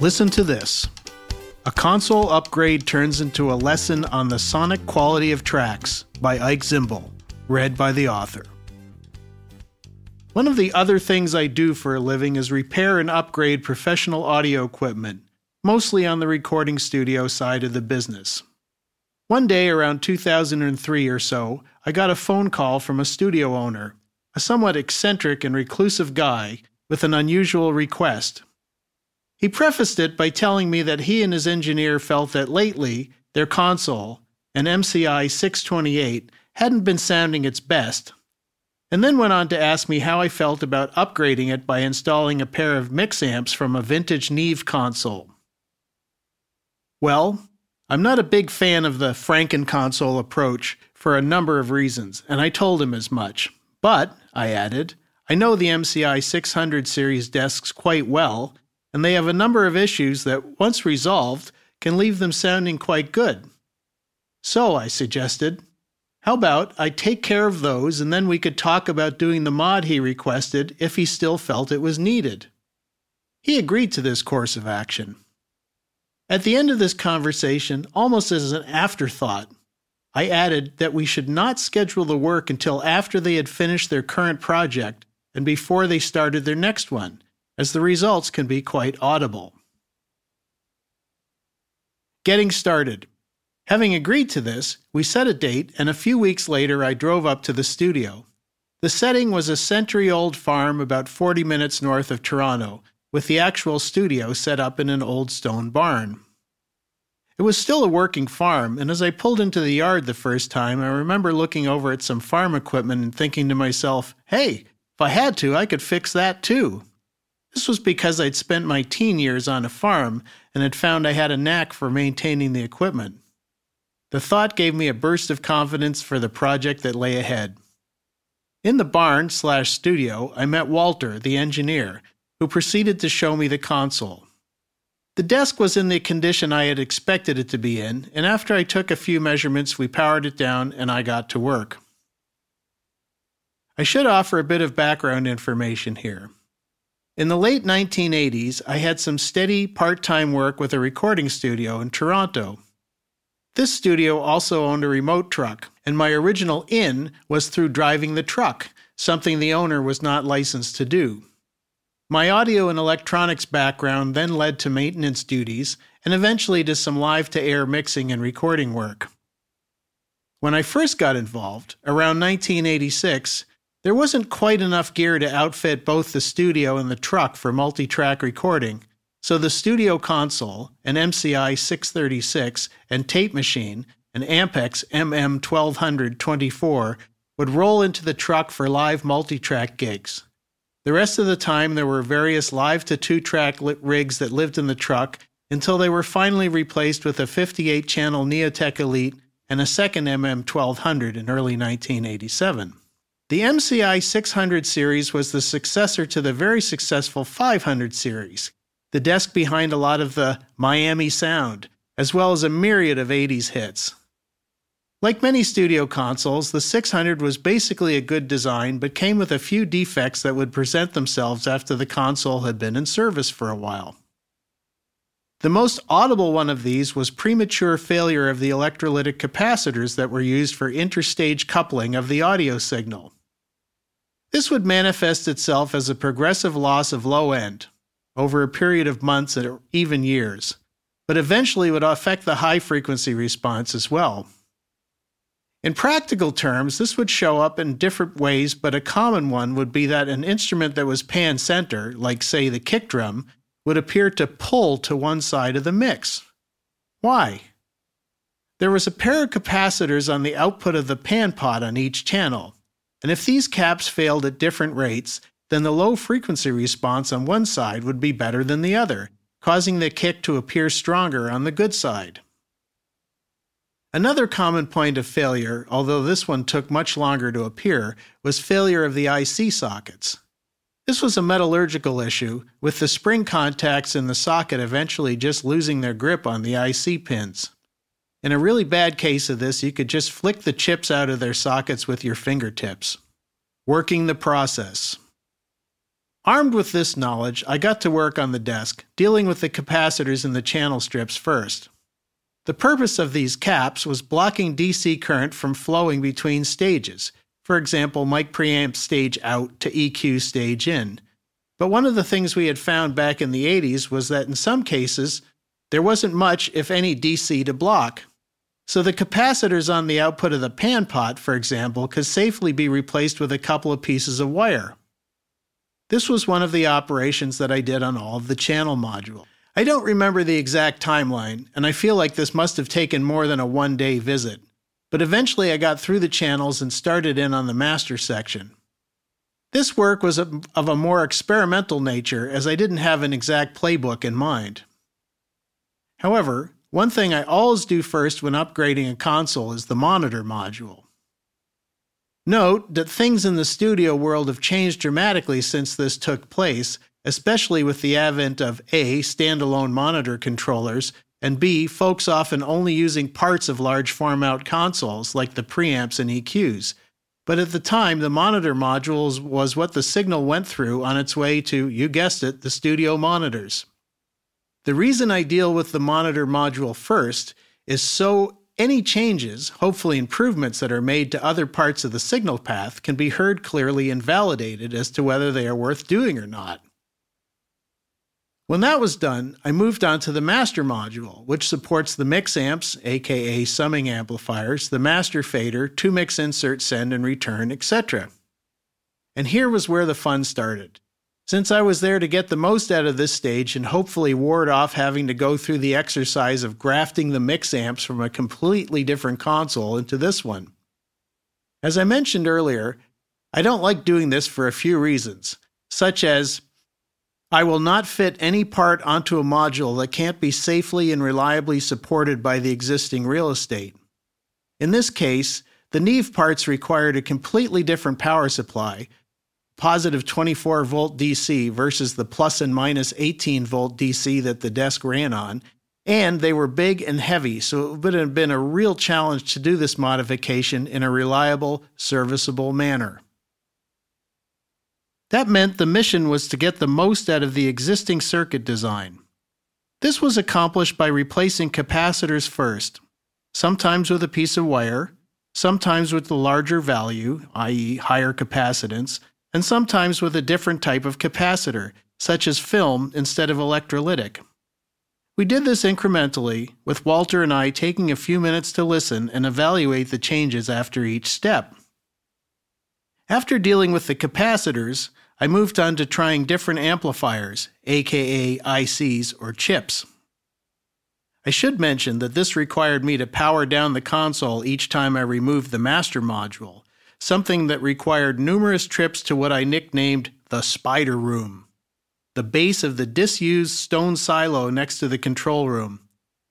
Listen to this. A console upgrade turns into a lesson on the sonic quality of tracks by Ike Zimbel, read by the author. One of the other things I do for a living is repair and upgrade professional audio equipment, mostly on the recording studio side of the business. One day around 2003 or so, I got a phone call from a studio owner, a somewhat eccentric and reclusive guy, with an unusual request. He prefaced it by telling me that he and his engineer felt that lately their console, an MCI 628, hadn't been sounding its best, and then went on to ask me how I felt about upgrading it by installing a pair of mix amps from a vintage Neve console. Well, I'm not a big fan of the Franken console approach for a number of reasons, and I told him as much. But, I added, I know the MCI 600 series desks quite well, and they have a number of issues that, once resolved, can leave them sounding quite good. So, I suggested, how about I take care of those and then we could talk about doing the mod he requested if he still felt it was needed? He agreed to this course of action. At the end of this conversation, almost as an afterthought, I added that we should not schedule the work until after they had finished their current project and before they started their next one, as the results can be quite audible. Getting started. Having agreed to this, we set a date, and a few weeks later I drove up to the studio. The setting was a century old farm about 40 minutes north of Toronto, with the actual studio set up in an old stone barn. It was still a working farm, and as I pulled into the yard the first time, I remember looking over at some farm equipment and thinking to myself, hey, if I had to, I could fix that too. This was because I'd spent my teen years on a farm and had found I had a knack for maintaining the equipment. The thought gave me a burst of confidence for the project that lay ahead. In the barn slash studio, I met Walter, the engineer, who proceeded to show me the console. The desk was in the condition I had expected it to be in, and after I took a few measurements, we powered it down and I got to work. I should offer a bit of background information here. In the late 1980s, I had some steady part time work with a recording studio in Toronto. This studio also owned a remote truck, and my original in was through driving the truck, something the owner was not licensed to do. My audio and electronics background then led to maintenance duties and eventually to some live to air mixing and recording work. When I first got involved, around 1986, there wasn't quite enough gear to outfit both the studio and the truck for multi track recording, so the studio console, an MCI 636, and tape machine, an Ampex MM1200-24, would roll into the truck for live multi track gigs. The rest of the time, there were various live to two track rigs that lived in the truck until they were finally replaced with a 58 channel Neotek Elite and a second MM1200 in early 1987. The MCI 600 series was the successor to the very successful 500 series, the desk behind a lot of the Miami sound, as well as a myriad of 80s hits. Like many studio consoles, the 600 was basically a good design, but came with a few defects that would present themselves after the console had been in service for a while. The most audible one of these was premature failure of the electrolytic capacitors that were used for interstage coupling of the audio signal. This would manifest itself as a progressive loss of low end over a period of months or even years, but eventually would affect the high frequency response as well. In practical terms, this would show up in different ways, but a common one would be that an instrument that was pan center, like say the kick drum, would appear to pull to one side of the mix. Why? There was a pair of capacitors on the output of the pan pot on each channel, and if these caps failed at different rates, then the low frequency response on one side would be better than the other, causing the kick to appear stronger on the good side. Another common point of failure, although this one took much longer to appear, was failure of the IC sockets. This was a metallurgical issue, with the spring contacts in the socket eventually just losing their grip on the IC pins. In a really bad case of this, you could just flick the chips out of their sockets with your fingertips. Working the process. Armed with this knowledge, I got to work on the desk, dealing with the capacitors in the channel strips first. The purpose of these caps was blocking DC current from flowing between stages, for example, mic preamp stage out to EQ stage in. But one of the things we had found back in the 80s was that in some cases, there wasn't much, if any, DC to block. So the capacitors on the output of the pan pot, for example, could safely be replaced with a couple of pieces of wire. This was one of the operations that I did on all of the channel module. I don't remember the exact timeline, and I feel like this must have taken more than a one day visit. But eventually I got through the channels and started in on the master section. This work was of a more experimental nature as I didn't have an exact playbook in mind. However, one thing I always do first when upgrading a console is the monitor module. Note that things in the studio world have changed dramatically since this took place, especially with the advent of A. standalone monitor controllers, and B. folks often only using parts of large format consoles like the preamps and EQs. But at the time, the monitor modules was what the signal went through on its way to, you guessed it, the studio monitors. The reason I deal with the monitor module first is so any changes, hopefully improvements that are made to other parts of the signal path, can be heard clearly and validated as to whether they are worth doing or not. When that was done, I moved on to the master module, which supports the mix amps, aka summing amplifiers, the master fader, two mix insert send and return, etc. And here was where the fun started. Since I was there to get the most out of this stage and hopefully ward off having to go through the exercise of grafting the mix amps from a completely different console into this one. As I mentioned earlier, I don't like doing this for a few reasons, such as I will not fit any part onto a module that can't be safely and reliably supported by the existing real estate. In this case, the Neve parts required a completely different power supply, positive 24 volt DC versus the plus and minus 18 volt DC that the desk ran on. And they were big and heavy, so it would have been a real challenge to do this modification in a reliable, serviceable manner. That meant the mission was to get the most out of the existing circuit design. This was accomplished by replacing capacitors first, sometimes with a piece of wire, sometimes with the larger value, i.e., higher capacitance, and sometimes with a different type of capacitor, such as film instead of electrolytic. We did this incrementally, with Walter and I taking a few minutes to listen and evaluate the changes after each step. After dealing with the capacitors, I moved on to trying different amplifiers, aka ICs or chips. I should mention that this required me to power down the console each time I removed the master module, something that required numerous trips to what I nicknamed the spider room, the base of the disused stone silo next to the control room.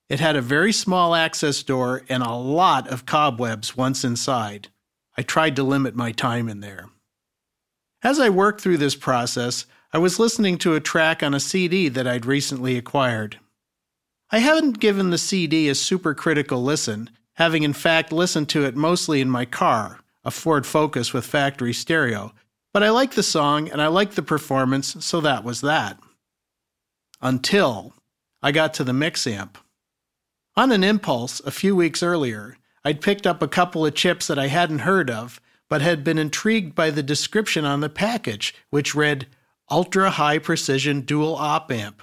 It had a very small access door and a lot of cobwebs once inside. I tried to limit my time in there. As I worked through this process, I was listening to a track on a CD that I'd recently acquired. I haven't given the CD a super critical listen, having in fact listened to it mostly in my car, a Ford Focus with factory stereo, but I liked the song and I liked the performance, so that was that. Until I got to the mix amp. On an impulse, a few weeks earlier, I'd picked up a couple of chips that I hadn't heard of, but had been intrigued by the description on the package, which read Ultra High Precision Dual Op Amp.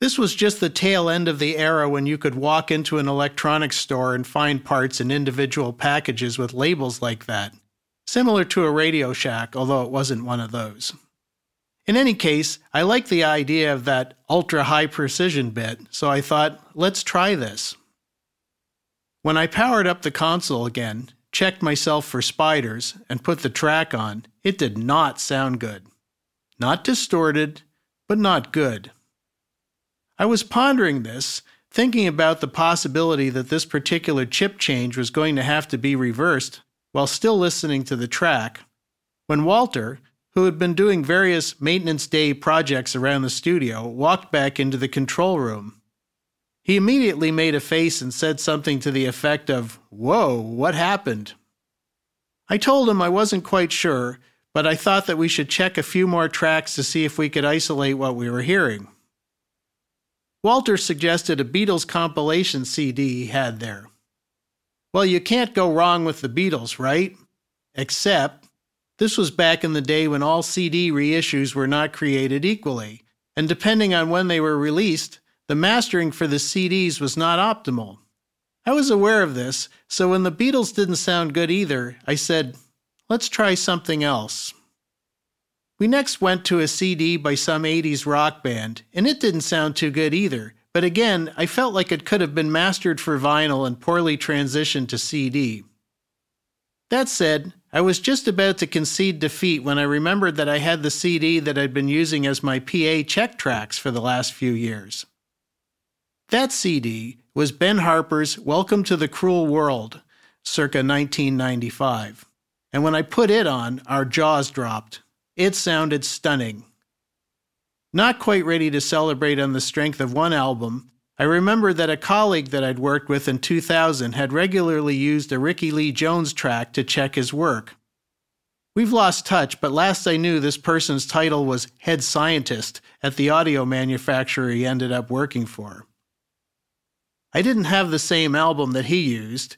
This was just the tail end of the era when you could walk into an electronics store and find parts in individual packages with labels like that, similar to a Radio Shack, although it wasn't one of those. In any case, I liked the idea of that ultra high precision bit, so I thought, let's try this. When I powered up the console again, checked myself for spiders, and put the track on, it did not sound good. Not distorted, but not good. I was pondering this, thinking about the possibility that this particular chip change was going to have to be reversed while still listening to the track, when Walter, who had been doing various maintenance day projects around the studio, walked back into the control room. He immediately made a face and said something to the effect of, Whoa, what happened? I told him I wasn't quite sure, but I thought that we should check a few more tracks to see if we could isolate what we were hearing. Walter suggested a Beatles compilation CD he had there. Well, you can't go wrong with the Beatles, right? Except, this was back in the day when all CD reissues were not created equally, and depending on when they were released, the mastering for the CDs was not optimal. I was aware of this, so when the Beatles didn't sound good either, I said, let's try something else. We next went to a CD by some 80s rock band, and it didn't sound too good either, but again, I felt like it could have been mastered for vinyl and poorly transitioned to CD. That said, I was just about to concede defeat when I remembered that I had the CD that I'd been using as my PA check tracks for the last few years. That CD was Ben Harper's Welcome to the Cruel World, circa 1995. And when I put it on, our jaws dropped. It sounded stunning. Not quite ready to celebrate on the strength of one album, I remember that a colleague that I'd worked with in 2000 had regularly used a Rickie Lee Jones track to check his work. We've lost touch, but last I knew, this person's title was head scientist at the audio manufacturer he ended up working for. I didn't have the same album that he used.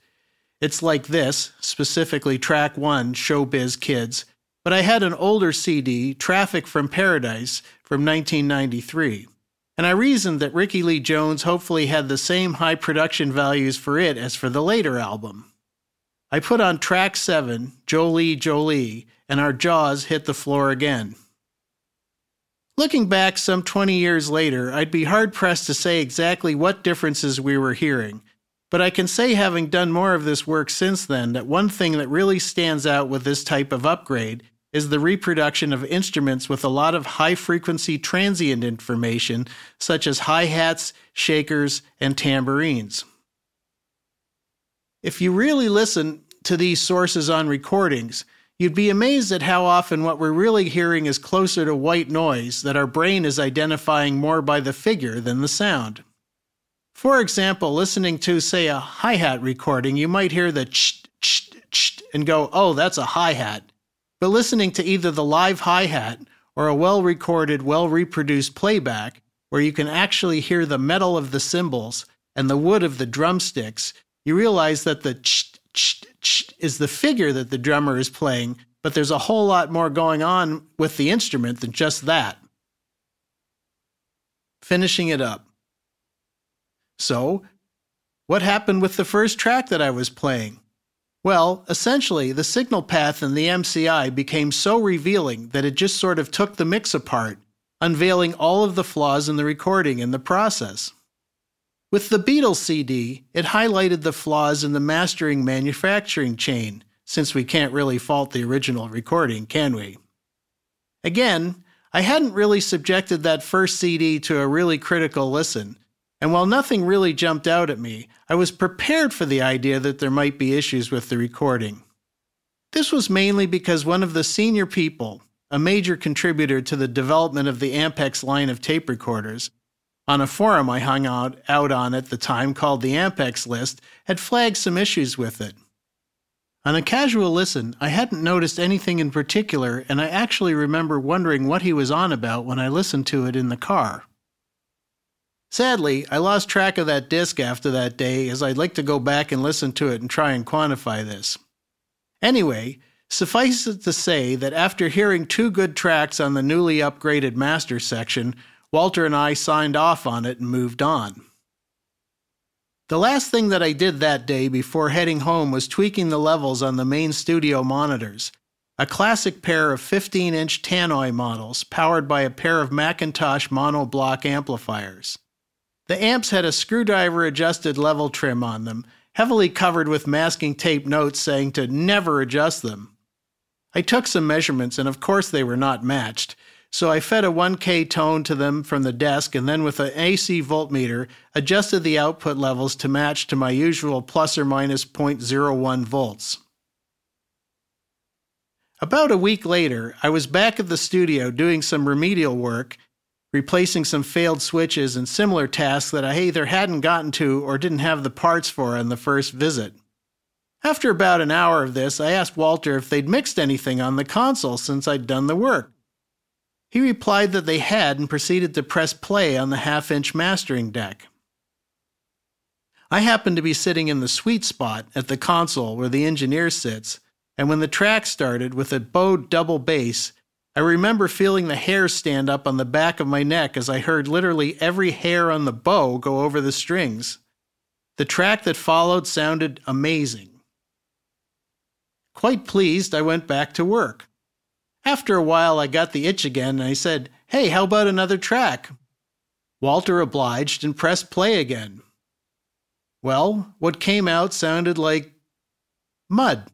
It's like this, specifically track one, Showbiz Kids, but I had an older CD, Traffic from Paradise, from 1993. And I reasoned that Rickie Lee Jones hopefully had the same high production values for it as for the later album. I put on track 7, Jolie Jolie, and our jaws hit the floor again. Looking back some 20 years later, I'd be hard pressed to say exactly what differences we were hearing, but I can say, having done more of this work since then, that one thing that really stands out with this type of upgrade is the reproduction of instruments with a lot of high frequency transient information, such as hi hats, shakers, and tambourines. If you really listen to these sources on recordings, you'd be amazed at how often what we're really hearing is closer to white noise that our brain is identifying more by the figure than the sound. For example, listening to, say, a hi hat recording, you might hear the ch ch ch and go, oh, that's a hi hat. But listening to either the live hi hat or a well recorded, well reproduced playback, where you can actually hear the metal of the cymbals and the wood of the drumsticks, you realize that the ch ch ch is the figure that the drummer is playing, but there's a whole lot more going on with the instrument than just that. Finishing it up. So, what happened with the first track that I was playing? Well, essentially, the signal path in the MCI became so revealing that it just sort of took the mix apart, unveiling all of the flaws in the recording in the process. With the Beatles CD, it highlighted the flaws in the mastering manufacturing chain, since we can't really fault the original recording, can we? Again, I hadn't really subjected that first CD to a really critical listen, and while nothing really jumped out at me, I was prepared for the idea that there might be issues with the recording. This was mainly because one of the senior people, a major contributor to the development of the Ampex line of tape recorders, on a forum I hung out, out on at the time called the Ampex list, had flagged some issues with it. On a casual listen, I hadn't noticed anything in particular, and I actually remember wondering what he was on about when I listened to it in the car. Sadly, I lost track of that disc after that day, as I'd like to go back and listen to it and try and quantify this. Anyway, suffice it to say that after hearing two good tracks on the newly upgraded master section, Walter and I signed off on it and moved on. The last thing that I did that day before heading home was tweaking the levels on the main studio monitors, a classic pair of 15 inch Tannoy models powered by a pair of McIntosh monoblock amplifiers. The amps had a screwdriver adjusted level trim on them, heavily covered with masking tape notes saying to never adjust them. I took some measurements, and of course they were not matched, so I fed a 1K tone to them from the desk and then with an AC voltmeter adjusted the output levels to match to my usual plus or minus 0.01 volts. About a week later, I was back at the studio doing some remedial work replacing some failed switches and similar tasks that I either hadn't gotten to or didn't have the parts for on the first visit. After about an hour of this, I asked Walter if they'd mixed anything on the console since I'd done the work. He replied that they had and proceeded to press play on the half inch mastering deck. I happened to be sitting in the sweet spot at the console where the engineer sits, and when the track started with a bowed double bass, I remember feeling the hair stand up on the back of my neck as I heard literally every hair on the bow go over the strings. The track that followed sounded amazing. Quite pleased, I went back to work. After a while, I got the itch again and I said, Hey, how about another track? Walter obliged and pressed play again. Well, what came out sounded like mud.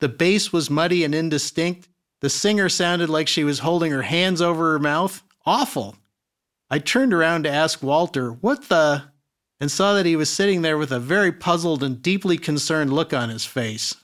The bass was muddy and indistinct. The singer sounded like she was holding her hands over her mouth. Awful. I turned around to ask Walter, What the? and saw that he was sitting there with a very puzzled and deeply concerned look on his face.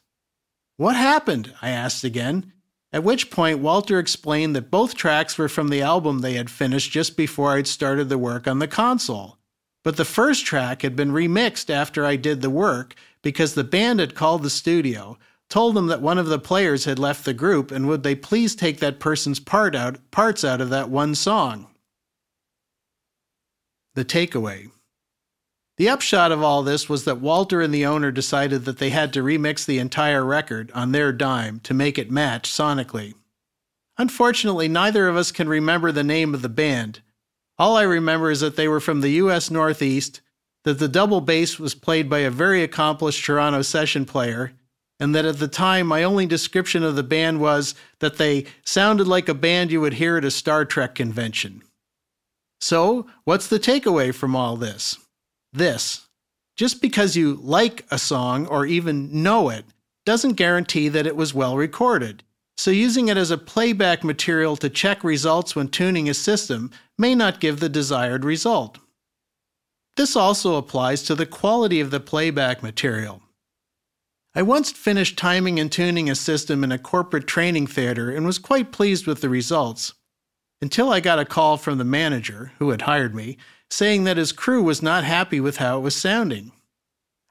What happened? I asked again, at which point Walter explained that both tracks were from the album they had finished just before I'd started the work on the console. But the first track had been remixed after I did the work because the band had called the studio, told them that one of the players had left the group and would they please take that person's part out, parts out of that one song. The takeaway. The upshot of all this was that Walter and the owner decided that they had to remix the entire record on their dime to make it match sonically. Unfortunately, neither of us can remember the name of the band. All I remember is that they were from the US Northeast, that the double bass was played by a very accomplished Toronto session player, and that at the time my only description of the band was that they sounded like a band you would hear at a Star Trek convention. So, what's the takeaway from all this? this just because you like a song or even know it doesn't guarantee that it was well recorded. So, using it as a playback material to check results when tuning a system may not give the desired result. This also applies to the quality of the playback material. I once finished timing and tuning a system in a corporate training theater and was quite pleased with the results. Until I got a call from the manager, who had hired me, saying that his crew was not happy with how it was sounding.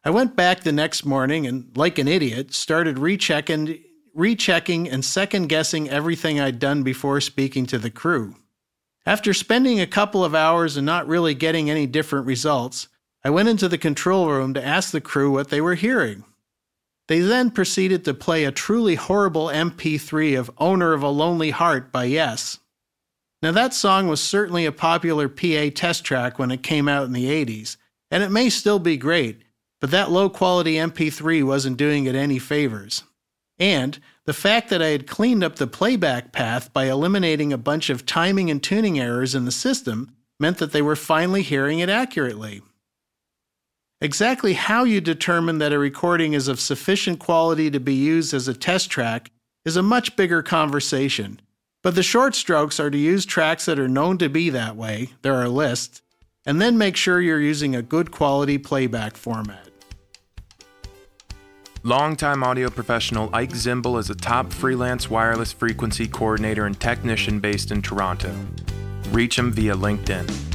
I went back the next morning and, like an idiot, started rechecking, rechecking and second guessing everything I'd done before speaking to the crew. After spending a couple of hours and not really getting any different results, I went into the control room to ask the crew what they were hearing. They then proceeded to play a truly horrible MP3 of Owner of a Lonely Heart by Yes. Now, that song was certainly a popular PA test track when it came out in the 80s, and it may still be great, but that low quality MP3 wasn't doing it any favors. And the fact that I had cleaned up the playback path by eliminating a bunch of timing and tuning errors in the system meant that they were finally hearing it accurately. Exactly how you determine that a recording is of sufficient quality to be used as a test track is a much bigger conversation but the short strokes are to use tracks that are known to be that way, there are lists, and then make sure you're using a good quality playback format. Longtime audio professional Ike Zimbel is a top freelance wireless frequency coordinator and technician based in Toronto. Reach him via LinkedIn.